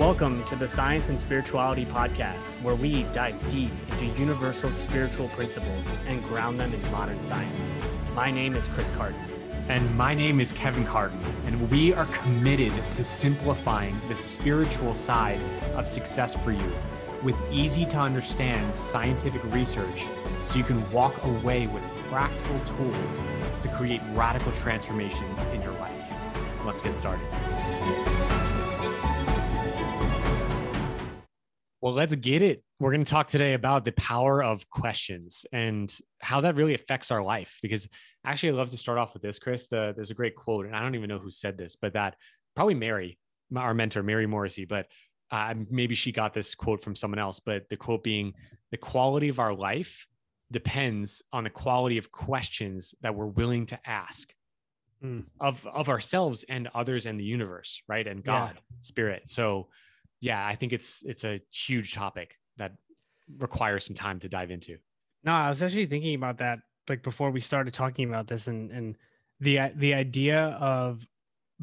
Welcome to the Science and Spirituality Podcast, where we dive deep into universal spiritual principles and ground them in modern science. My name is Chris Carton. And my name is Kevin Carton, and we are committed to simplifying the spiritual side of success for you with easy to understand scientific research so you can walk away with practical tools to create radical transformations in your life. Let's get started. Well, let's get it. We're going to talk today about the power of questions and how that really affects our life. Because actually, I love to start off with this, Chris. The, there's a great quote, and I don't even know who said this, but that probably Mary, our mentor, Mary Morrissey, but uh, maybe she got this quote from someone else. But the quote being, the quality of our life depends on the quality of questions that we're willing to ask mm. of, of ourselves and others and the universe, right? And God, yeah. spirit. So, yeah, I think it's it's a huge topic that requires some time to dive into. No, I was actually thinking about that like before we started talking about this and and the the idea of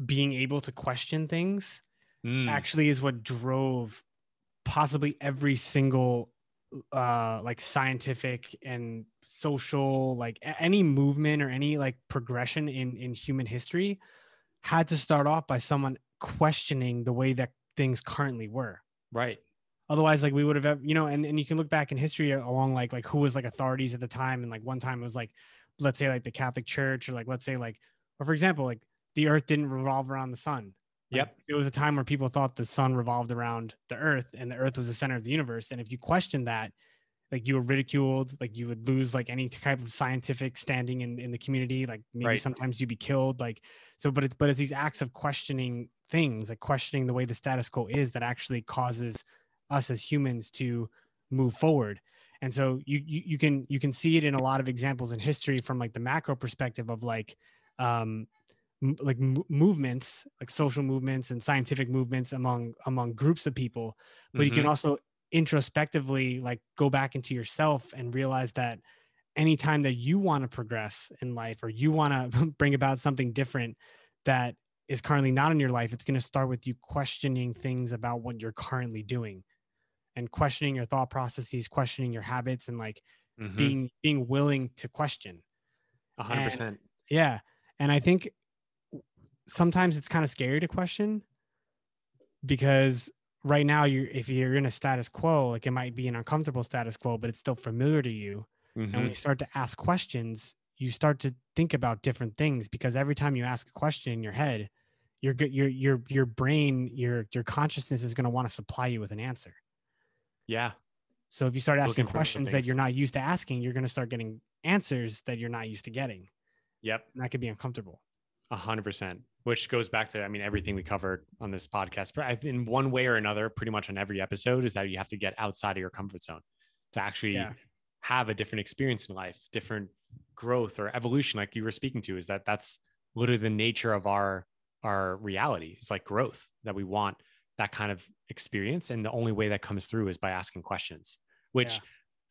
being able to question things mm. actually is what drove possibly every single uh like scientific and social like any movement or any like progression in in human history had to start off by someone questioning the way that things currently were. Right. Otherwise, like we would have, you know, and, and you can look back in history along like like who was like authorities at the time, and like one time it was like, let's say like the Catholic Church, or like let's say like, or for example, like the Earth didn't revolve around the sun. Like, yep. It was a time where people thought the sun revolved around the Earth, and the Earth was the center of the universe. And if you question that, like you were ridiculed, like you would lose like any type of scientific standing in, in the community. Like maybe right. sometimes you'd be killed. Like so, but it's but it's these acts of questioning things, like questioning the way the status quo is, that actually causes us as humans to move forward. And so you you, you can you can see it in a lot of examples in history from like the macro perspective of like um m- like m- movements like social movements and scientific movements among among groups of people but mm-hmm. you can mm-hmm. also introspectively like go back into yourself and realize that anytime that you want to progress in life or you want to bring about something different that is currently not in your life it's going to start with you questioning things about what you're currently doing and questioning your thought processes questioning your habits and like mm-hmm. being being willing to question 100% and, yeah and i think sometimes it's kind of scary to question because right now you're if you're in a status quo like it might be an uncomfortable status quo but it's still familiar to you. Mm-hmm. and when mm-hmm. you start to ask questions you start to think about different things because every time you ask a question in your head your your your your brain your your consciousness is going to want to supply you with an answer. Yeah. So if you start asking questions that you're not used to asking you're going to start getting answers that you're not used to getting. Yep. And that could be uncomfortable. A hundred percent which goes back to, I mean, everything we covered on this podcast, but in one way or another, pretty much on every episode, is that you have to get outside of your comfort zone to actually yeah. have a different experience in life, different growth or evolution, like you were speaking to, is that that's literally the nature of our our reality. It's like growth that we want that kind of experience, and the only way that comes through is by asking questions, which. Yeah.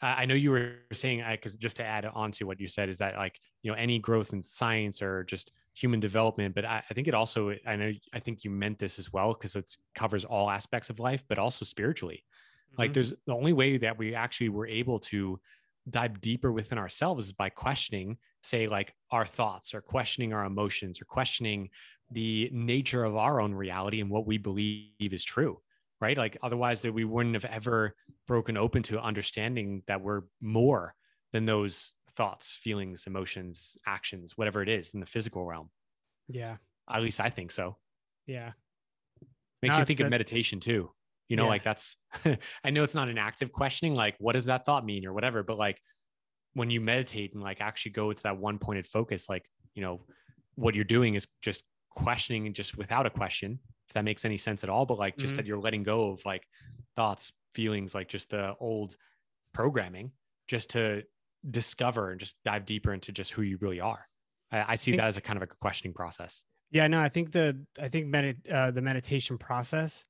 I know you were saying, because just to add on to what you said, is that like, you know, any growth in science or just human development but I, I, think it also i know i think you meant this as well because it covers all aspects of life but also spiritually mm-hmm. like there's the only way that we actually were able to dive deeper within ourselves is by questioning say like our thoughts or questioning our emotions or questioning the nature of our own reality and what we believe is true right like otherwise that we wouldn't have ever broken open to understanding that we're more than those thoughts, feelings, emotions, actions, whatever it is in the physical realm. Yeah. At least I think so. Yeah. Makes no, me think of meditation too. You know, yeah. like that's, I know it's not an active questioning, like what does that thought mean or whatever, but like when you meditate and like actually go to that one pointed focus, like, you know, what you're doing is just questioning and just without a question, if that makes any sense at all, but like just mm-hmm. that you're letting go of like thoughts, feelings, like just the old programming just to discover and just dive deeper into just who you really are. I, I see I think, that as a kind of a questioning process. Yeah, no, I think the I think medit uh, the meditation process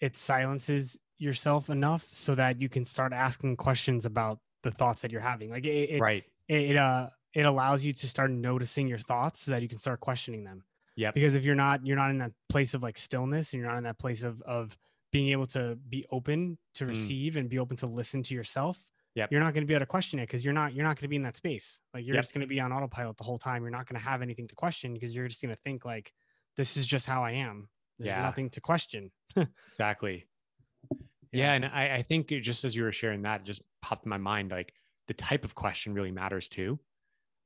it silences yourself enough so that you can start asking questions about the thoughts that you're having. Like it, it right. It, it uh it allows you to start noticing your thoughts so that you can start questioning them. Yeah. Because if you're not you're not in that place of like stillness and you're not in that place of of being able to be open to Mm. receive and be open to listen to yourself Yep. you're not going to be able to question it because you're not you're not going to be in that space like you're Yep. just going to be on autopilot the whole time you're not going to have anything to question because you're just going to think like this is just how i am there's Yeah. nothing to question Exactly. Yeah. And I, I think just as you were sharing that, it just popped in my mind like the type of question really matters too,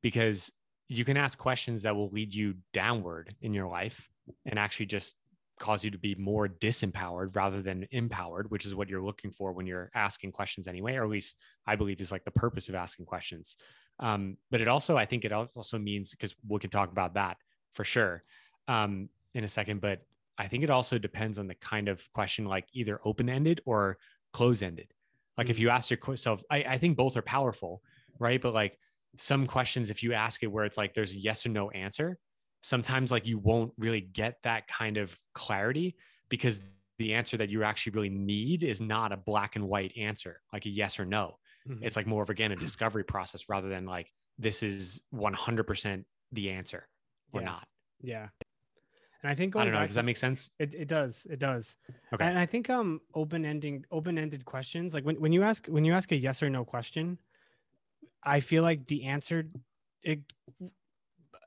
because you can ask questions that will lead you downward in your life and actually just cause you to be more disempowered rather than empowered, which is what you're looking for when you're asking questions anyway, or at least I believe is like the purpose of asking questions. Um, but it also, I think it also means because we can talk about that for sure um, in a second, but I think it also depends on the kind of question, like either open ended or close ended. Like if Mm. you ask yourself, I, I think both are powerful, right? But like some questions, if you ask it where it's like there's a yes or no answer, sometimes like you won't really get that kind of clarity because the answer that you actually really need is not a black and white answer, like a yes or no. Mhm. It's like more of again a discovery process rather than like this is 100% the answer or Yeah. not. yeah and i think I don't know. Does that make sense? It, it does. It does. Okay. And I think um open ending open ended questions like when, when you ask when you ask a yes or no question, I feel like the answer it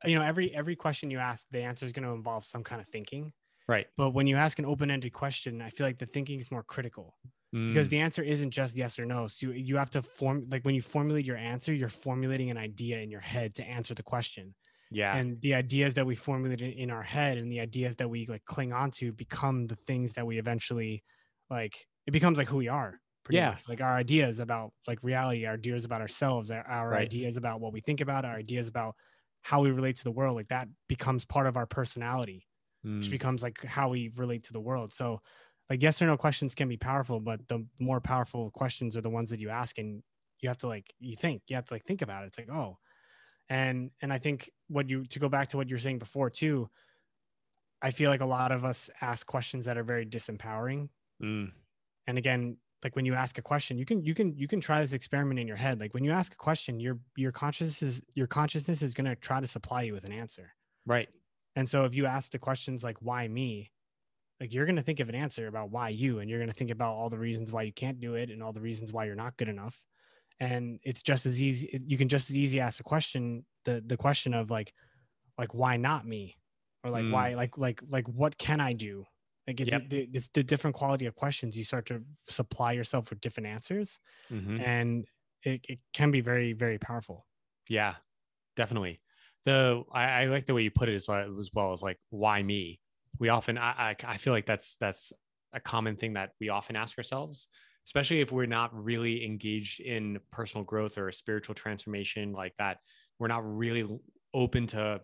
you know every every question you ask the answer is going to involve some kind of thinking. Right. But when you ask an open ended question, I feel like the thinking is more critical because Mm, the answer isn't just yes or no. So you, you have to form like when you formulate your answer, you're formulating an idea in your head to answer the question yeah. and the ideas that we formulate in, in our head and the ideas that we like cling on to become the things that we eventually like it becomes like who we are pretty Yeah. much like our ideas about like reality our ideas about ourselves our, our Right. ideas about what we think about our ideas about how we relate to the world like that becomes part of our personality which Mm, becomes like how we relate to the world. So like yes or no questions can be powerful but the more powerful questions are the ones that you ask and you have to like you think you have to like think about it. It's like oh. And and i think what you to go back to what you were saying before too i feel like a lot of us ask questions that are very disempowering. Mm, and again like when you ask a question you can you can you can try this experiment in your head like when you ask a question your your consciousness is your consciousness is going to try to supply you with an answer. Right. and so if you ask the questions like why me? like you're going to think of an answer about why you and you're going to think about all the reasons why you can't do it and all the reasons why you're not good enough. And it's just as easy you can just as easy ask a question the the question of like like why not me? or like Mm. why like like like what can i do like it's, Yep. the, it's the different quality of questions you start to supply yourself with different answers Mhm. and it, it can be very very powerful Yeah, definitely. The I, I like the way you put it as, well- as well as like why me. We often I, I I feel like that's that's a common thing that we often ask ourselves, especially if we're not really engaged in personal growth or spiritual transformation like that. We're not really open to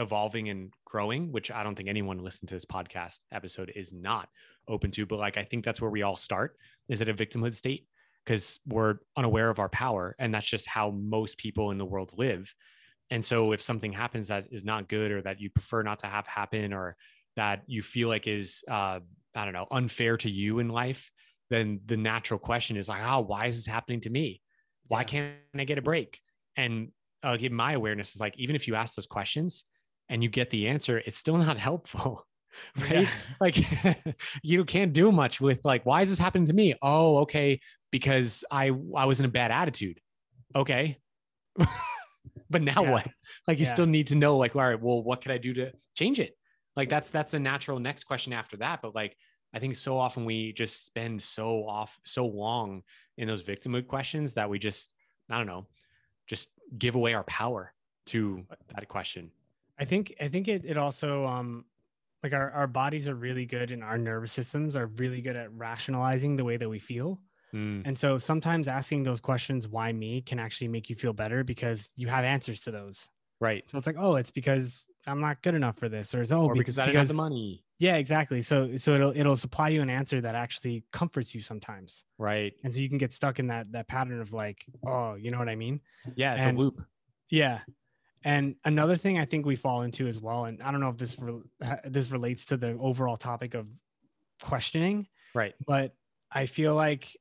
evolving and growing, which I don't think anyone listening to this podcast episode is not open to. But like I think that's where we all start is at a victimhood state because we're unaware of our power and that's just how most people in the world live and so if something happens that is not good or that you prefer not to have happen or that you feel like is uh, i don't know unfair to you in life then the natural question is like oh why is this happening to me why Yeah. can't i get a break and uh, give my awareness is like even if you ask those questions and you get the answer it's still not helpful right? Yeah. like you can't do much with like why is this happening to me? Oh okay because i i was in a bad attitude. Okay. But now Yeah. what? Like you Yeah. still need to know like all right well what can i do to change it? Like that's that's the natural next question after that but like i think so often we just spend so off so long in those victimhood questions that we just i don't know just give away our power to that question I think I think it it also um like our, our bodies are really good and our nervous systems are really good at rationalizing the way that we feel. Mm, And so sometimes asking those questions, why me, can actually make you feel better because you have answers to those. right So it's like, oh, it's because I'm not good enough for this, or it's oh, or because i didn't have the money yeah, exactly. So so it'll it'll supply you an answer that actually comforts you sometimes, right and so you can get stuck in that that pattern of like, oh, you know what I mean? yeah it's And- a loop Yeah. And another thing I think we fall into as well, and I don't know if this re- this relates to the overall topic of questioning, right but I feel like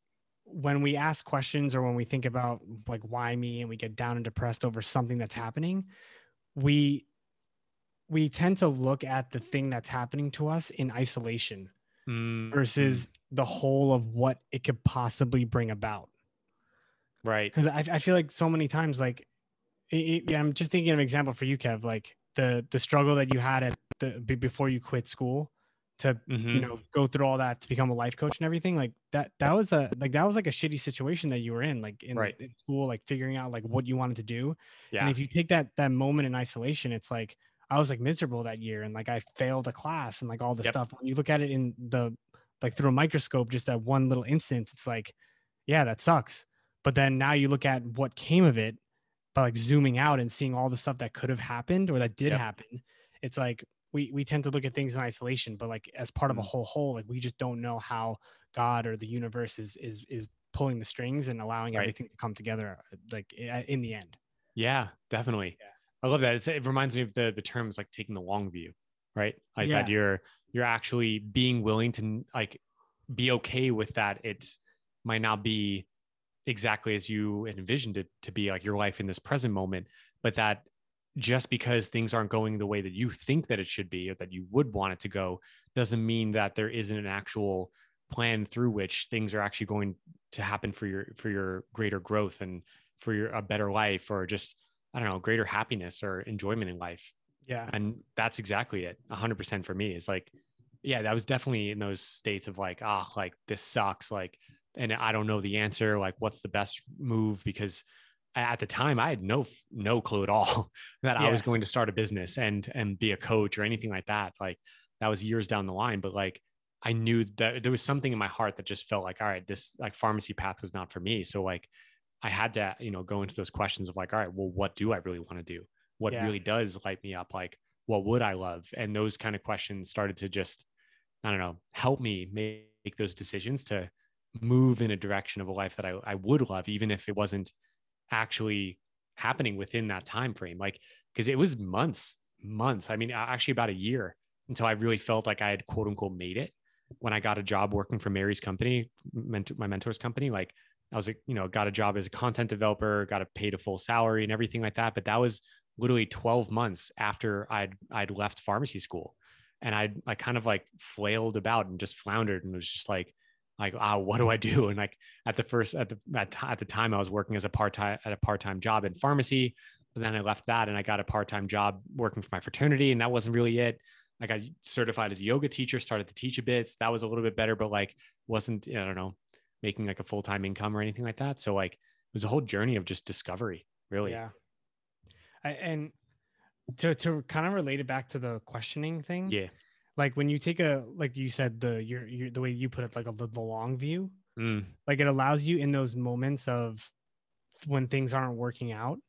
when we ask questions or when we think about like why me and we get down and depressed over something that's happening, we we tend to look at the thing that's happening to us in isolation. Mm, versus mm. the whole of what it could possibly bring about. right. Because I, I feel like so many times, like, yeah, I'm just thinking of an example for you, Kev, like the the struggle that you had at the before you quit school to you Mhm. know go through all that to become a life coach and everything like that that was a like that was like a shitty situation that you were in like in, Right. in school like figuring out like what you wanted to do yeah. and if you take that that moment in isolation it's like i was like miserable that year and like i failed a class and like all the Yep. stuff when you look at it in the like through a microscope just that one little instance it's like yeah that sucks but then now you look at what came of it like zooming out and seeing all the stuff that could have happened or that did Yep. happen it's like we we tend to look at things in isolation but like as part of a Mm. whole whole like we just don't know how god or the universe is is is pulling the strings and allowing Right. everything to come together uh, like in the end Yeah, definitely. Yeah. I love that. It's, it reminds me of the the terms like taking the long view, right? Like that you're you're actually being willing to like be okay with that. It's might not be exactly as you envisioned it to be like your life in this present moment, but that just because things aren't going the way that you think that it should be or that you would want it to go doesn't mean that there isn't an actual plan through which things are actually going to happen for your for your greater growth and for your a better life or just I don't know greater happiness or enjoyment in life. Yeah. And that's exactly it 100% for me. Is like yeah that was definitely in those states of like ah like this sucks like and I don't know the answer like what's the best move? Because at the time I had no no clue at all that I was going to start a business and and be a coach or anything like that. Like that was years down the line but like I knew that there was something in my heart that just felt like all right this like pharmacy path was not for me. So like I had to you know go into those questions of like all right well what do I really want to do? What Yeah. really does light me up? Like what would I love? And those kind of questions started to just I don't know help me make, make those decisions to move in a direction of a life that I, I would love even if it wasn't actually happening within that time frame like because it was months months i mean actually about a year until i really felt like i had quote unquote made it. When i got a job working for mary's company mentor, my mentor's company like i was you know got a job as a content developer got a paid a full salary and everything like that but that was literally 12 months after i'd i'd left pharmacy school. And i i kind of like flailed about and just floundered and was just like like ah what do i do and like at the first at the at, at the time i was working as a part-time at a part-time job in pharmacy but then i left that and i got a part-time job working for my fraternity and that wasn't really it i got certified as a yoga teacher started to teach a bit so that was a little bit better but like wasn't i don't know making like a full-time income or anything like that so like it was a whole journey of just discovery really Yeah. I, and to to kind of relate it back to the questioning thing. yeah Like when you take a like you said the your, your the way you put it like a the the long view, Mm, like it allows you in those moments of when things aren't working out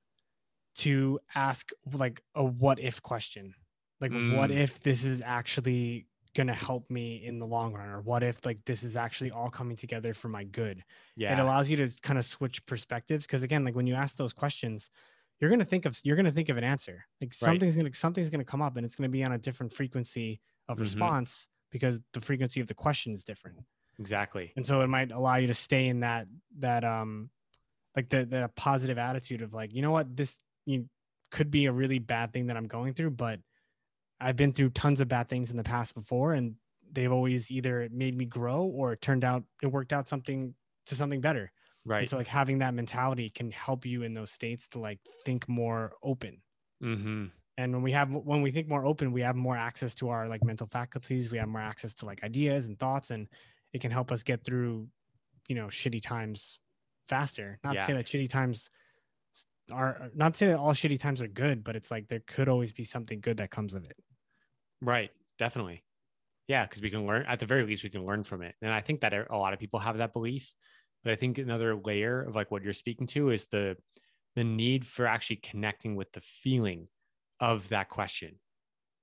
to ask like a what if question. Like what Mm. if this is actually going to help me in the long run? Or what if like this is actually all coming together for my good? Yeah. it allows you to kind of switch perspectives because again like when you ask those questions you're going to think of you're going to think of an answer. Like something's going to something's going to come up and it's going to be on a different frequency of Mhm. response because the frequency of the question is different exactly and so it might allow you to stay in that that um like the the positive attitude of like you know what this you could be a really bad thing that i'm going through but i've been through tons of bad things in the past before and they've always either made me grow or it turned out it worked out something to something better right and so like having that mentality can help you in those states to like think more open. mm-hmm. And when we have when we think more open, we have more access to our like mental faculties, we have more access to like ideas and thoughts and it can help us get through, you know, shitty times faster. Not to say that shitty times are not to say that all shitty times are good, but it's like there could always be something good that comes of it. Right. Definitely. Yeah. Cause we can learn, at the very least, we can learn from it. And I think that a lot of people have that belief. But I think another layer of like what you're speaking to is the, the need for actually connecting with the feeling of that question.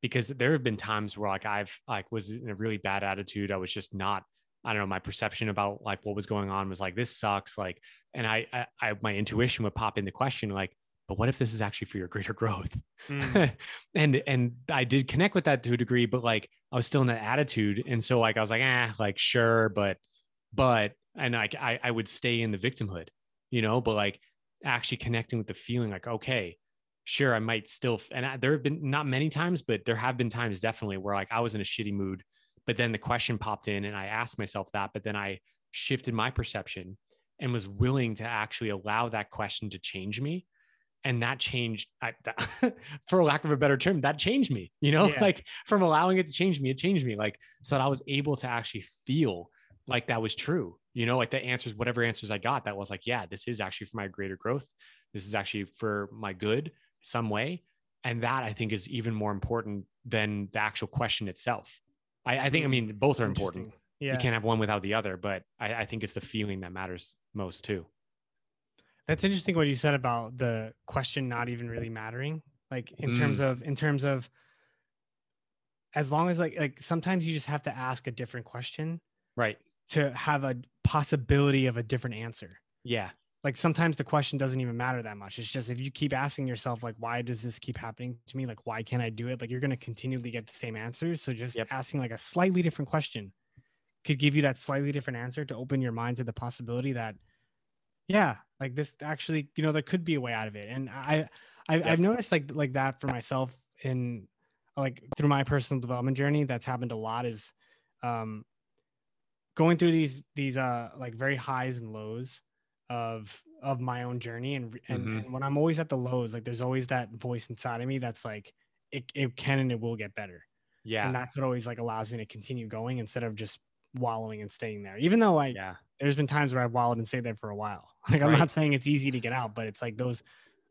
Because there have been times where like I've like was in a really bad attitude. I was just not, I don't know, my perception about like what was going on was like, this sucks. Like, and I, I, I my intuition would pop in the question, like, but what if this is actually for your greater growth? and and I did connect with that to a degree, but like I was still in that attitude, and so like I was like, ah, like sure, but but and like I I would stay in the victimhood, you know, but like actually connecting with the feeling, like okay, sure, I might still, and I, there have been not many times, but there have been times definitely where like I was in a shitty mood, But then the question popped in and I asked myself that, but then I shifted my perception and was willing to actually allow that question to change me. And that changed, I, that, for lack of a better term, that changed me, you know, yeah. like from allowing it to change me, it changed me. Like, so that I was able to actually feel like that was true, you know, like the answers, whatever answers I got, that was like, yeah, this is actually for my greater growth. This is actually for my good some way. And that I think is even more important than the actual question itself. I, I think, I mm, mean, both are important. Yeah. You can't have one without the other, but I, I think it's the feeling that matters most too. That's interesting what you said about the question not even really mattering. Like in mm. terms of in terms of as long as like like sometimes you just have to ask a different question. Right. To have a possibility of a different answer. Yeah. Like sometimes the question doesn't even matter that much. It's just if you keep asking yourself, like, why does this keep happening to me? Like, why can't I do it? Like, you're going to continually get the same answers. So just yep. asking like a slightly different question could give you that slightly different answer to open your mind to the possibility that yeah like this actually you know there could be a way out of it and i, I yeah. i've noticed like like that for myself in like through my personal development journey that's happened a lot is um going through these these uh like very highs and lows of of my own journey and and, mm-hmm. and when i'm always at the lows like there's always that voice inside of me that's like it, it can and it will get better yeah and that's what always like allows me to continue going instead of just wallowing and staying there. Even though like yeah, there's been times where I've wallowed and stayed there for a while. Like I'm right. not saying it's easy to get out, but it's like those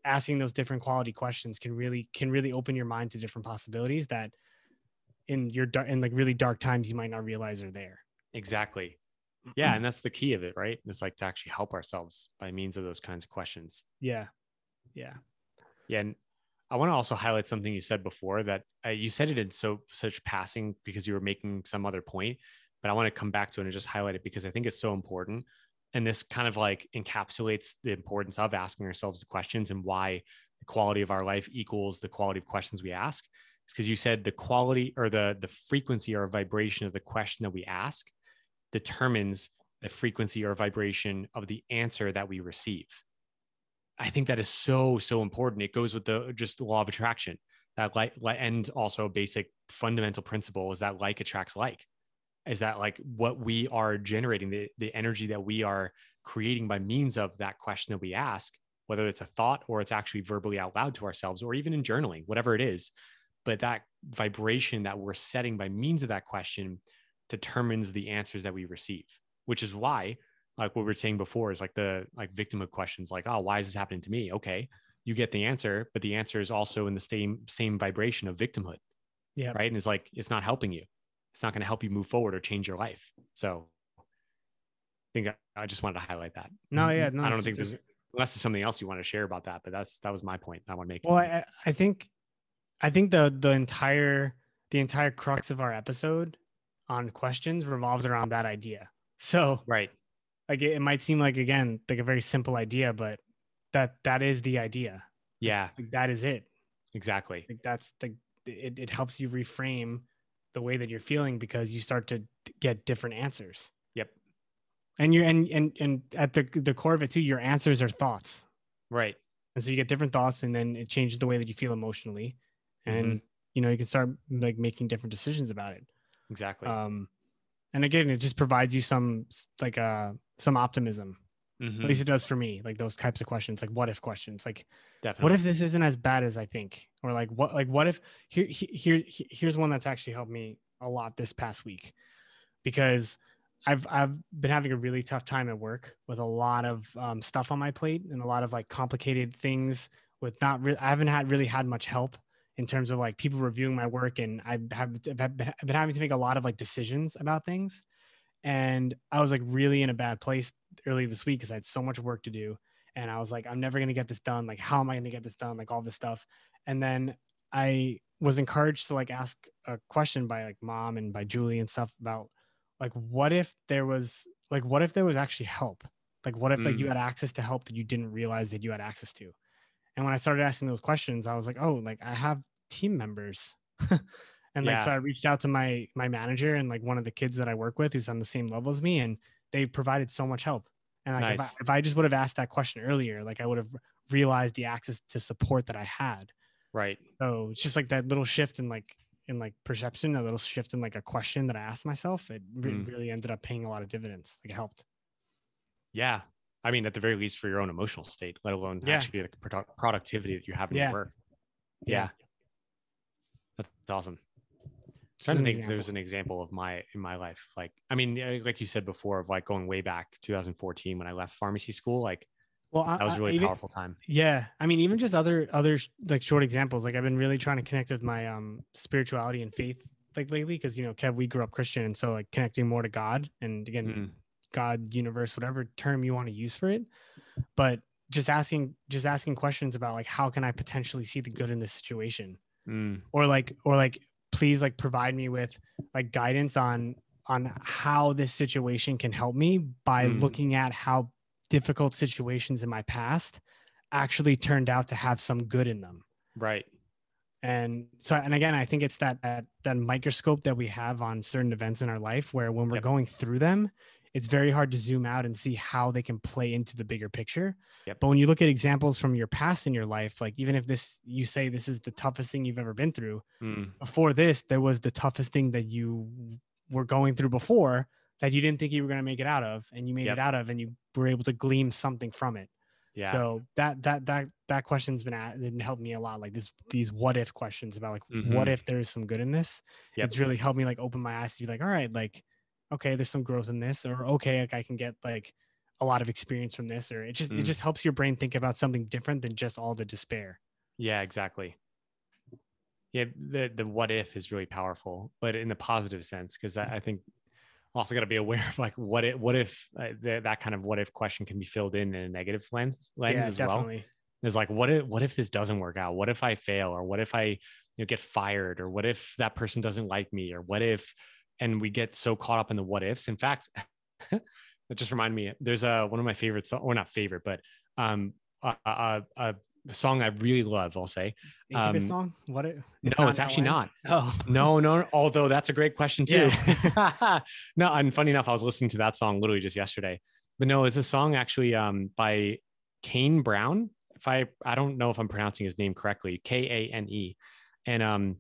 asking those different quality questions can really can really open your mind to different possibilities that in your in like really dark times you might not realize are there. Exactly. Yeah, and that's the key of it, right? It's like to actually help ourselves by means of those kinds of questions. Yeah. Yeah. Yeah, and I want to also highlight something you said before that uh, you said it in so such passing because you were making some other point, but I want to come back to it and just highlight it because I think it's so important. And this kind of like encapsulates the importance of asking ourselves the questions and why the quality of our life equals the quality of questions we ask. It's because you said the quality or the the frequency or vibration of the question that we ask determines the frequency or vibration of the answer that we receive. I think that is so so important. It goes with the just the law of attraction. That like and also a basic fundamental principle is that like attracts like is that like what we are generating the, the energy that we are creating by means of that question that we ask whether it's a thought or it's actually verbally out loud to ourselves or even in journaling whatever it is but that vibration that we're setting by means of that question determines the answers that we receive which is why like what we were saying before is like the like victim of questions like oh why is this happening to me okay you get the answer but the answer is also in the same same vibration of victimhood yeah right and it's like it's not helping you it's not going to help you move forward or change your life. So I think I just wanted to highlight that. No, yeah, mm-hmm. no, I don't think there's unless there's something else you want to share about that, but that's that was my point. I want to make. Well, I, I think, I think the the entire the entire crux of our episode on questions revolves around that idea. So right, like it, it might seem like again like a very simple idea, but that that is the idea. Yeah, like, that is it. Exactly. Like that's the it, it helps you reframe the way that you're feeling because you start to get different answers. Yep. And you're and and and at the the core of it too, your answers are thoughts. Right. And so you get different thoughts and then it changes the way that you feel emotionally. And mm-hmm. you know, you can start like making different decisions about it. Exactly. Um and again, it just provides you some like uh some optimism. Mm-hmm. At least it does for me. Like those types of questions, like what if questions, like Definitely. what if this isn't as bad as I think, or like what like what if here here here's one that's actually helped me a lot this past week because I've I've been having a really tough time at work with a lot of um, stuff on my plate and a lot of like complicated things with not really I haven't had really had much help in terms of like people reviewing my work and I have I've been having to make a lot of like decisions about things. And I was like really in a bad place early this week because I had so much work to do. And I was like I'm never going to get this done. Like how am I going to get this done? Like all this stuff. And then I was encouraged to like ask a question by like mom and by Julie and stuff about like what if there was like what if there was actually help? Like what if like you mm. had access to help that you didn't realize that you had access to and when I started asking those questions I was like oh like I have team members and like so I reached out to my my manager and like one of the kids that I work with who's on the same level as me and they provided so much help and like nice. if, I, if I just would have asked that question earlier like I would have realized the access to support that I had Right. So it's just like that little shift in like in like perception, a little shift in like a question that I asked myself, it re- mm. really ended up paying a lot of dividends. Like it helped. Yeah. I mean, at the very least for your own emotional state, let alone yeah. actually the produ- productivity that you're having yeah. at work. Yeah. yeah. That's awesome. I'm trying to think if there's an example of my in my life. Like, I mean, like you said before, of like going way back 2014 when I left pharmacy school, like well that was really even, powerful time yeah i mean even just other other like short examples like i've been really trying to connect with my um spirituality and faith like lately because you know kev we grew up christian and so like connecting more to god and again mm. God universe whatever term you want to use for it but just asking just asking questions about like how can i potentially see the good in this situation mm. or like or like please like provide me with like guidance on on how this situation can help me by mm. looking at how difficult situations in my past actually turned out to have some good in them. Right. And so, and again, I think it's that, that, that microscope that we have on certain events in our life where when we're yep. going through them, it's very hard to zoom out and see how they can play into the bigger picture. Yep. But when you look at examples from your past in your life, like even if this, you say this is the toughest thing you've ever been through, mm. before this, there was the toughest thing that you were going through before that you didn't think you were going to make it out of and you made yep. it out of and you were able to glean something from it yeah so that that that that question's been at, been helped me a lot like this these what if questions about like mm-hmm. what if there's some good in this yep. it's really helped me like open my eyes to be like all right like okay there's some growth in this or okay like i can get like a lot of experience from this or it just mm. it just helps your brain think about something different than just all the despair yeah exactly yeah the the what if is really powerful but in the positive sense because I, I think also got to be aware of like what it what if uh, th- that kind of what if question can be filled in in a negative lens lens yeah, as definitely. well. Is like what if what if this doesn't work out? What if I fail or what if I you know get fired or what if that person doesn't like me or what if and we get so caught up in the what ifs. In fact, that just reminded me there's a one of my favorite songs or not favorite but um a, a, a song I really love, I'll say. Incubus um, song? What? It, no, it's actually not. Oh, no, no. Although that's a great question too. Yeah. no, and funny enough, I was listening to that song literally just yesterday. But no, it's a song actually um, by Kane Brown. If I, I don't know if I'm pronouncing his name correctly, K A N E, and um,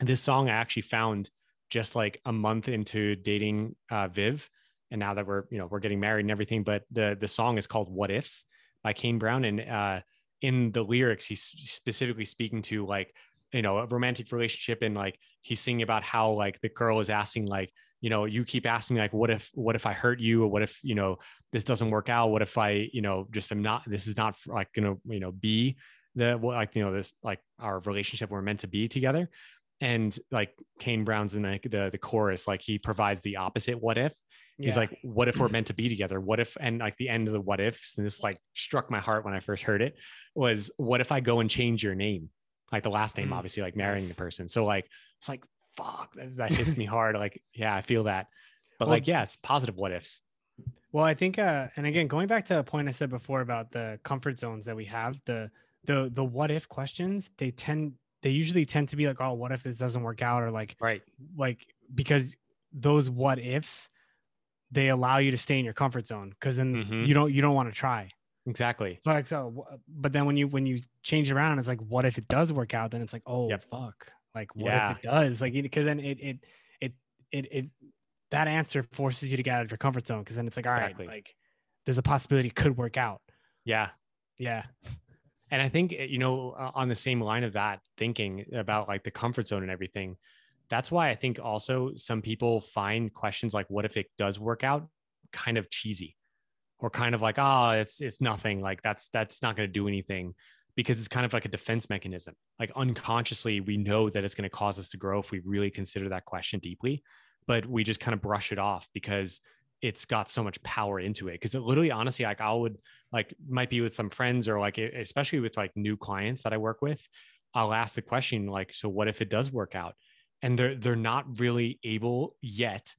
this song I actually found just like a month into dating uh, Viv, and now that we're, you know, we're getting married and everything. But the the song is called "What Ifs" by Kane Brown, and uh, in the lyrics he's specifically speaking to like you know a romantic relationship and like he's singing about how like the girl is asking like you know you keep asking me like what if what if i hurt you? Or what if you know this doesn't work out? What if i you know just am not this is not like gonna you know be the like you know this like our relationship we're meant to be together and like kane brown's in the, the the chorus like he provides the opposite what if He's yeah. like, what if we're meant to be together? What if, and like the end of the what ifs, and this like struck my heart when I first heard it was, what if I go and change your name? Like the last name, mm. obviously, like marrying the person. So like, it's like, fuck, that, that hits me hard. Like, yeah, I feel that. But well, like, yeah, it's positive what ifs. Well, I think, uh, and again, going back to a point I said before about the comfort zones that we have, the, the, the what if questions, they tend, they usually tend to be like, oh, what if this doesn't work out? Or like, right. Like, because those what ifs, they allow you to stay in your comfort zone because then mm-hmm. you don't you don't want to try exactly it's like so but then when you when you change around it's like what if it does work out then it's like oh yep. fuck like what yeah. if it does like because then it it it it it that answer forces you to get out of your comfort zone because then it's like all exactly. right like there's a possibility it could work out yeah yeah and i think eh, you know uh, on the same line of that thinking about like the comfort zone and everything that's why I think also some people find questions like what if it does work out? kind of cheesy or kind of like oh it's it's nothing. Like that's that's not going to do anything because it's kind of like a defense mechanism. Like unconsciously we know that it's going to cause us to grow if we really consider that question deeply but we just kind of brush it off because it's got so much power into it. Because it literally honestly like i would like might be with some friends or like especially with like new clients that i work with i'll ask the question like so what if it does work out? And they're they're not really able yet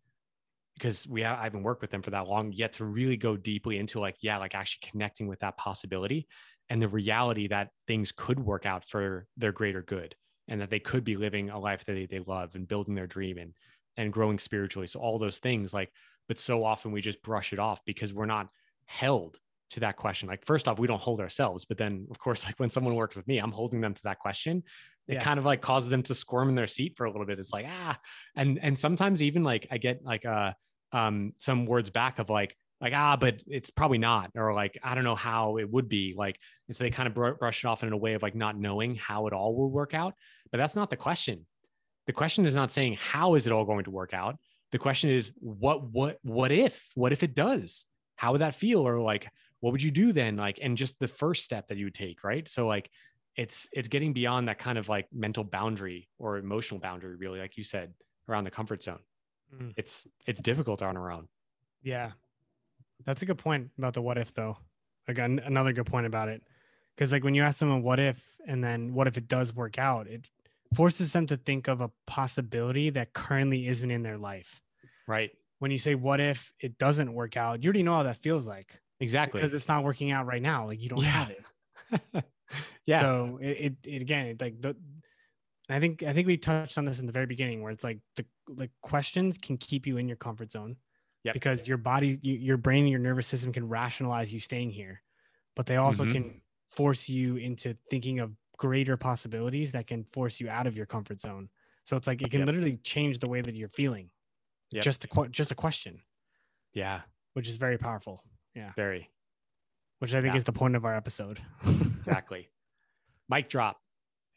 because we I haven't worked with them for that long yet to really go deeply into like yeah like actually connecting with that possibility and the reality that things could work out for their greater good and that they could be living a life that they, they love and building their dream and and growing spiritually. So all those things like but so often we just brush it off because we're not held to that question. Like, first off, we don't hold ourselves, but then, of course, like when someone works with me, I'm holding them to that question. It yeah. kind of like causes them to squirm in their seat for a little bit. It's like ah, and and sometimes even like I get like uh um some words back of like like ah but it's probably not or like i don't know how it would be like and so they kind of br- brush it off in a way of like not knowing how it all will work out but that's not the question the question is not saying how is it all going to work out the question is what what what if what if it does? How would that feel? Or like what would you do then? Like and just the first step that you would take right? So like it's it's getting beyond that kind of like mental boundary or emotional boundary really like you said around the comfort zone. Mm. it's it's difficult on our own. Yeah. That's a good point about the what if though. Again, another good point about it. Because like when you ask someone what if and then what if it does work out, it forces them to think of a possibility that currently isn't in their life. Right. When you say what if it doesn't work out, you already know how that feels like. Exactly. Because it's not working out right now. Like you don't yeah. have it. yeah. So it, it, it again, it like the I think I think we touched on this in the very beginning where it's like the like questions can keep you in your comfort zone yep. because your body, your brain, and your nervous system can rationalize you staying here, but they also mm-hmm. can force you into thinking of greater possibilities that can force you out of your comfort zone. So it's like it can yep. literally change the way that you're feeling. Yep. Just a just a question. Yeah, which is very powerful. Yeah, very. Which I think yeah. is the point of our episode. exactly. Mic drop.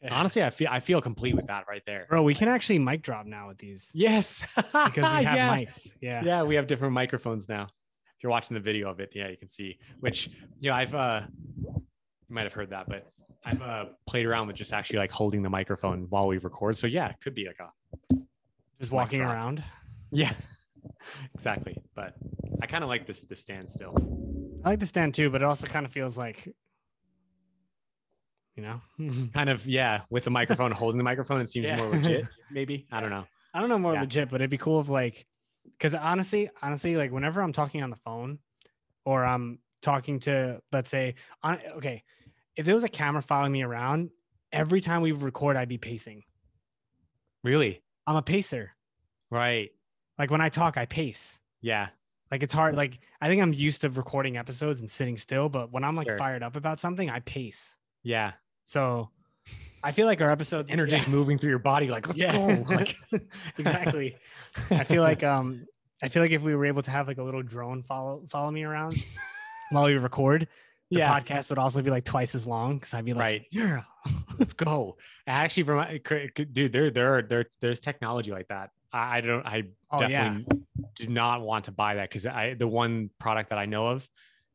Honestly, I feel I feel complete with that right there. Bro, we can actually mic drop now with these. Yes. because we have yeah. mics. Yeah. Yeah, we have different microphones now. If you're watching the video of it, yeah, you can see. Which, you know, I've uh you might have heard that, but I've uh played around with just actually like holding the microphone while we record. So yeah, it could be like a just walking around. Yeah. exactly. But I kind of like this the stand still. I like the stand too, but it also kind of feels like you know kind of yeah with the microphone holding the microphone it seems yeah. more legit maybe i don't know i don't know more yeah. legit but it'd be cool if like because honestly honestly like whenever i'm talking on the phone or i'm talking to let's say on okay if there was a camera following me around every time we record i'd be pacing really i'm a pacer right like when i talk i pace yeah like it's hard like i think i'm used to recording episodes and sitting still but when i'm like sure. fired up about something i pace yeah so I feel like our episodes energy yeah. moving through your body, like let's yeah. go. Like exactly. I feel like um I feel like if we were able to have like a little drone follow follow me around while we record, the yeah. podcast would also be like twice as long because I'd be like, right. yeah, let's go. Actually, from my dude, there there there there's technology like that. I, I don't I oh, definitely yeah. do not want to buy that because I the one product that I know of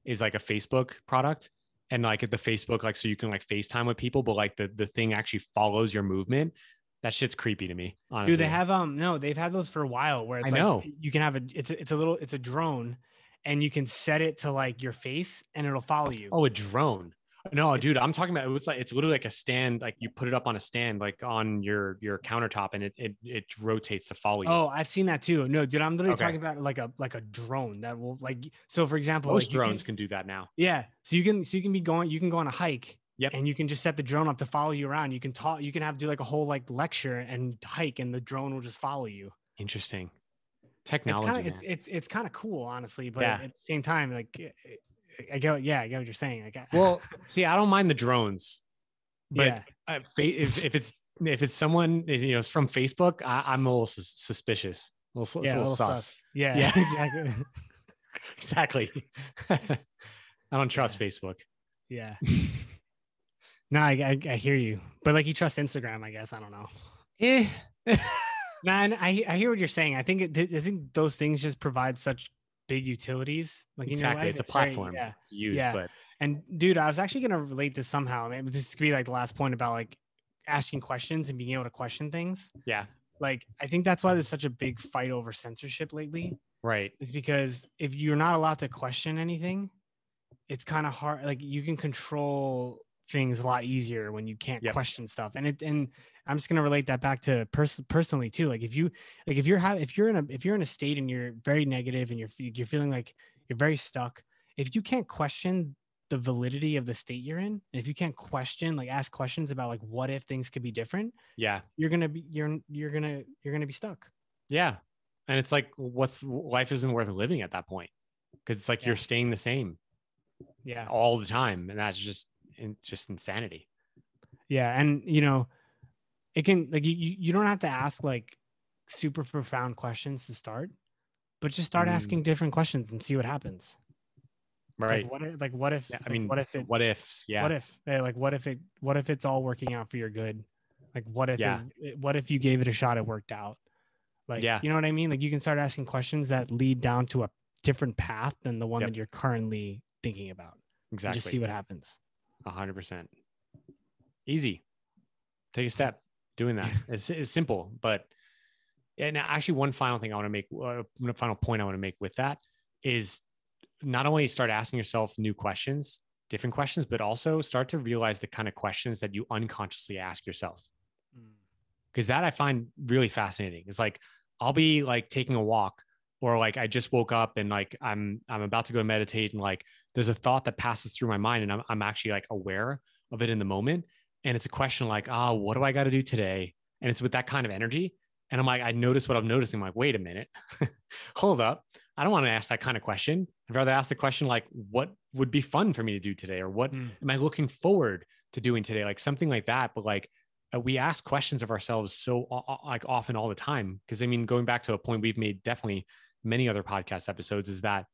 is like a Facebook product and like at the Facebook, like so you can like FaceTime with people, but like the the thing actually follows your movement. That shit's creepy to me. Honestly. Do they have um no, they've had those for a while where it's I know. You can have a it's a, it's a little it's a drone and you can set it to like your face and it'll follow you. Oh, a drone. No, dude, I'm talking about it's like it's literally like a stand, like you put it up on a stand, like on your your countertop, and it it, it rotates to follow you. Oh, I've seen that too. No, dude, I'm literally okay. talking about like a like a drone that will like so for example, most like drones can, can, do that now. Yeah, so you can so you can be going, you can go on a hike. Yep. And you can just set the drone up to follow you around. You can talk, you can have do like a whole like lecture and hike, and the drone will just follow you. Interesting technology. It's kind of it's, it's, it's kind of cool, honestly, but yeah. at the same time, like eh, eh, I get, yeah, I get what you're saying. Like, well, see, I don't mind the drones, but yeah. if, if it's if it's someone you know it's from Facebook, I, am a little suspicious. A little, yeah, a little, sus. sus. Yeah, yeah, exactly. exactly. I don't trust yeah. Facebook. Yeah. no, I, I, I hear you, but like you trust Instagram, I guess. I don't know. Yeah. Man, I I hear what you're saying. I think it, I think those things just provide such big utilities. Like you exactly, know, it's, it's, a platform very, yeah, to use. Yeah. But and dude, I was actually gonna relate this somehow. I mean, this could be like the last point about like asking questions and being able to question things. Yeah. Like I think that's why there's such a big fight over censorship lately. Right. It's because if you're not allowed to question anything, it's kind of hard. Like you can control things a lot easier when you can't yep. question stuff. And it and I'm just gonna relate that back to pers- personally too. Like if you like if you're having if you're in a if you're in a state and you're very negative and you're you're feeling like you're very stuck, if you can't question the validity of the state you're in, and if you can't question like ask questions about like what if things could be different, yeah, you're gonna be you're you're gonna you're gonna be stuck. Yeah, and it's like what's life isn't worth living at that point because it's like yeah. you're staying the same Yeah. All the time. And that's just just insanity. Yeah. And you know, it can like you you don't have to ask like super profound questions to start, but just start mm. asking different questions and see what happens. Right. Like what if, like what if yeah, I mean what if it what ifs yeah what if like what if it what if it's all working out for your good like what if yeah. it, what if you gave it a shot it worked out like yeah you know what i mean like you can start asking questions that lead down to a different path than the one yep. that you're currently thinking about exactly just see what happens a hundred percent easy take a step doing that it's, it's simple but and actually one final thing i want to make uh, one final point i want to make with that is not only start asking yourself new questions, different questions, but also start to realize the kind of questions that you unconsciously ask yourself. Because mm. that I find really fascinating. It's like I'll be like taking a walk or like I just woke up and like I'm I'm about to go meditate and like there's a thought that passes through my mind and I'm I'm actually like aware of it in the moment. And it's a question like, ah, oh, what do I got to do today? And it's with that kind of energy. And I'm like, I notice what I'm noticing. I'm like, wait a minute, hold up. I don't want to ask that kind of question. I'd rather ask the question like, what would be fun for me to do today? Or what mm. am I looking forward to doing today? Like something like that. But like, uh, we ask questions of ourselves so like often all the time. Cause I mean, going back to a point we've made definitely many other podcast episodes is that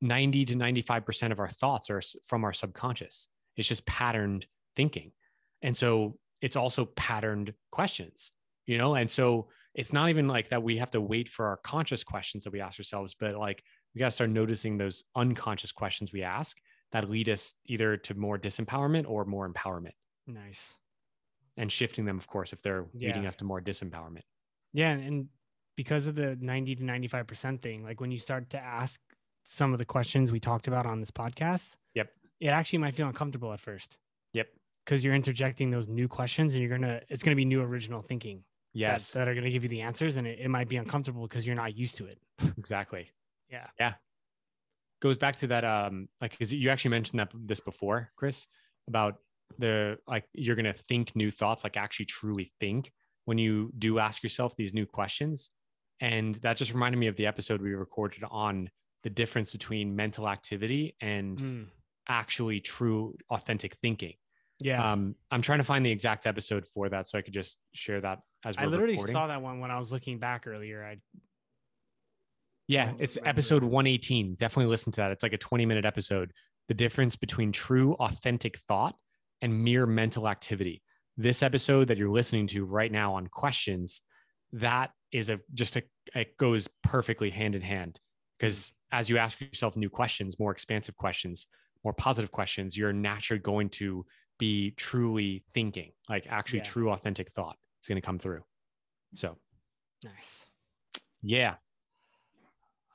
90 to 95% of our thoughts are from our subconscious. It's just patterned thinking. And so it's also patterned questions, you know? And so it's not even like that we have to wait for our conscious questions that we ask ourselves, but like we got to start noticing those unconscious questions we ask that lead us either to more disempowerment or more empowerment. Nice. And shifting them, of course, if they're yeah. leading us to more disempowerment. Yeah. And because of the 90 to 95% thing, like when you start to ask some of the questions we talked about on this podcast, yep. It actually might feel uncomfortable at first. Yep. Because you're interjecting those new questions and you're gonna it's gonna be new original thinking yes. that, that are going to give you the answers and it, it might be uncomfortable because you're not used to it. Exactly. Yeah. Yeah. Goes back to that um like because you actually mentioned that this before chris about the like you're going to think new thoughts like actually truly think when you do ask yourself these new questions. And that just reminded me of the episode we recorded on the difference between mental activity and mm. actually true authentic thinking yeah um i'm trying to find the exact episode for that so i could just share that as I literally recording. saw that one when I was looking back earlier. I yeah, it's episode 118. Definitely listen to that. It's like a 20 minute episode. The difference between true, authentic thought and mere mental activity. This episode that you're listening to right now on questions, that is a just a it goes perfectly hand in hand because as you ask yourself new questions, more expansive questions, more positive questions, you're naturally going to be truly thinking, like actually yeah. true, authentic thought is going to come through. So nice. Yeah.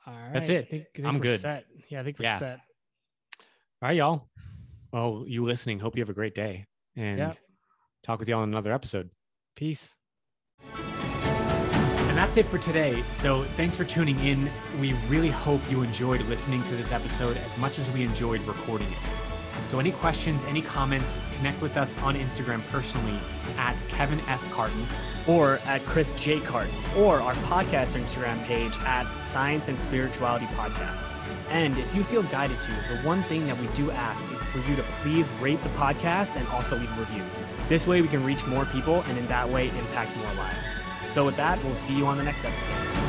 All right. That's it. I think, I think I'm good. Set. Yeah, I think we're yeah. set. All right, y'all. Well, you listening, hope you have a great day and yep. talk with y'all in another episode. Peace. And that's it for today. So thanks for tuning in. We really hope you enjoyed listening to this episode as much as we enjoyed recording it. So, any questions, any comments, connect with us on Instagram personally at Kevin F. Carton or at Chris J. Carton or our podcast Instagram page at Science and Spirituality Podcast. And if you feel guided to, the one thing that we do ask is for you to please rate the podcast and also leave a review. This way we can reach more people and in that way impact more lives. So, with that, we'll see you on the next episode.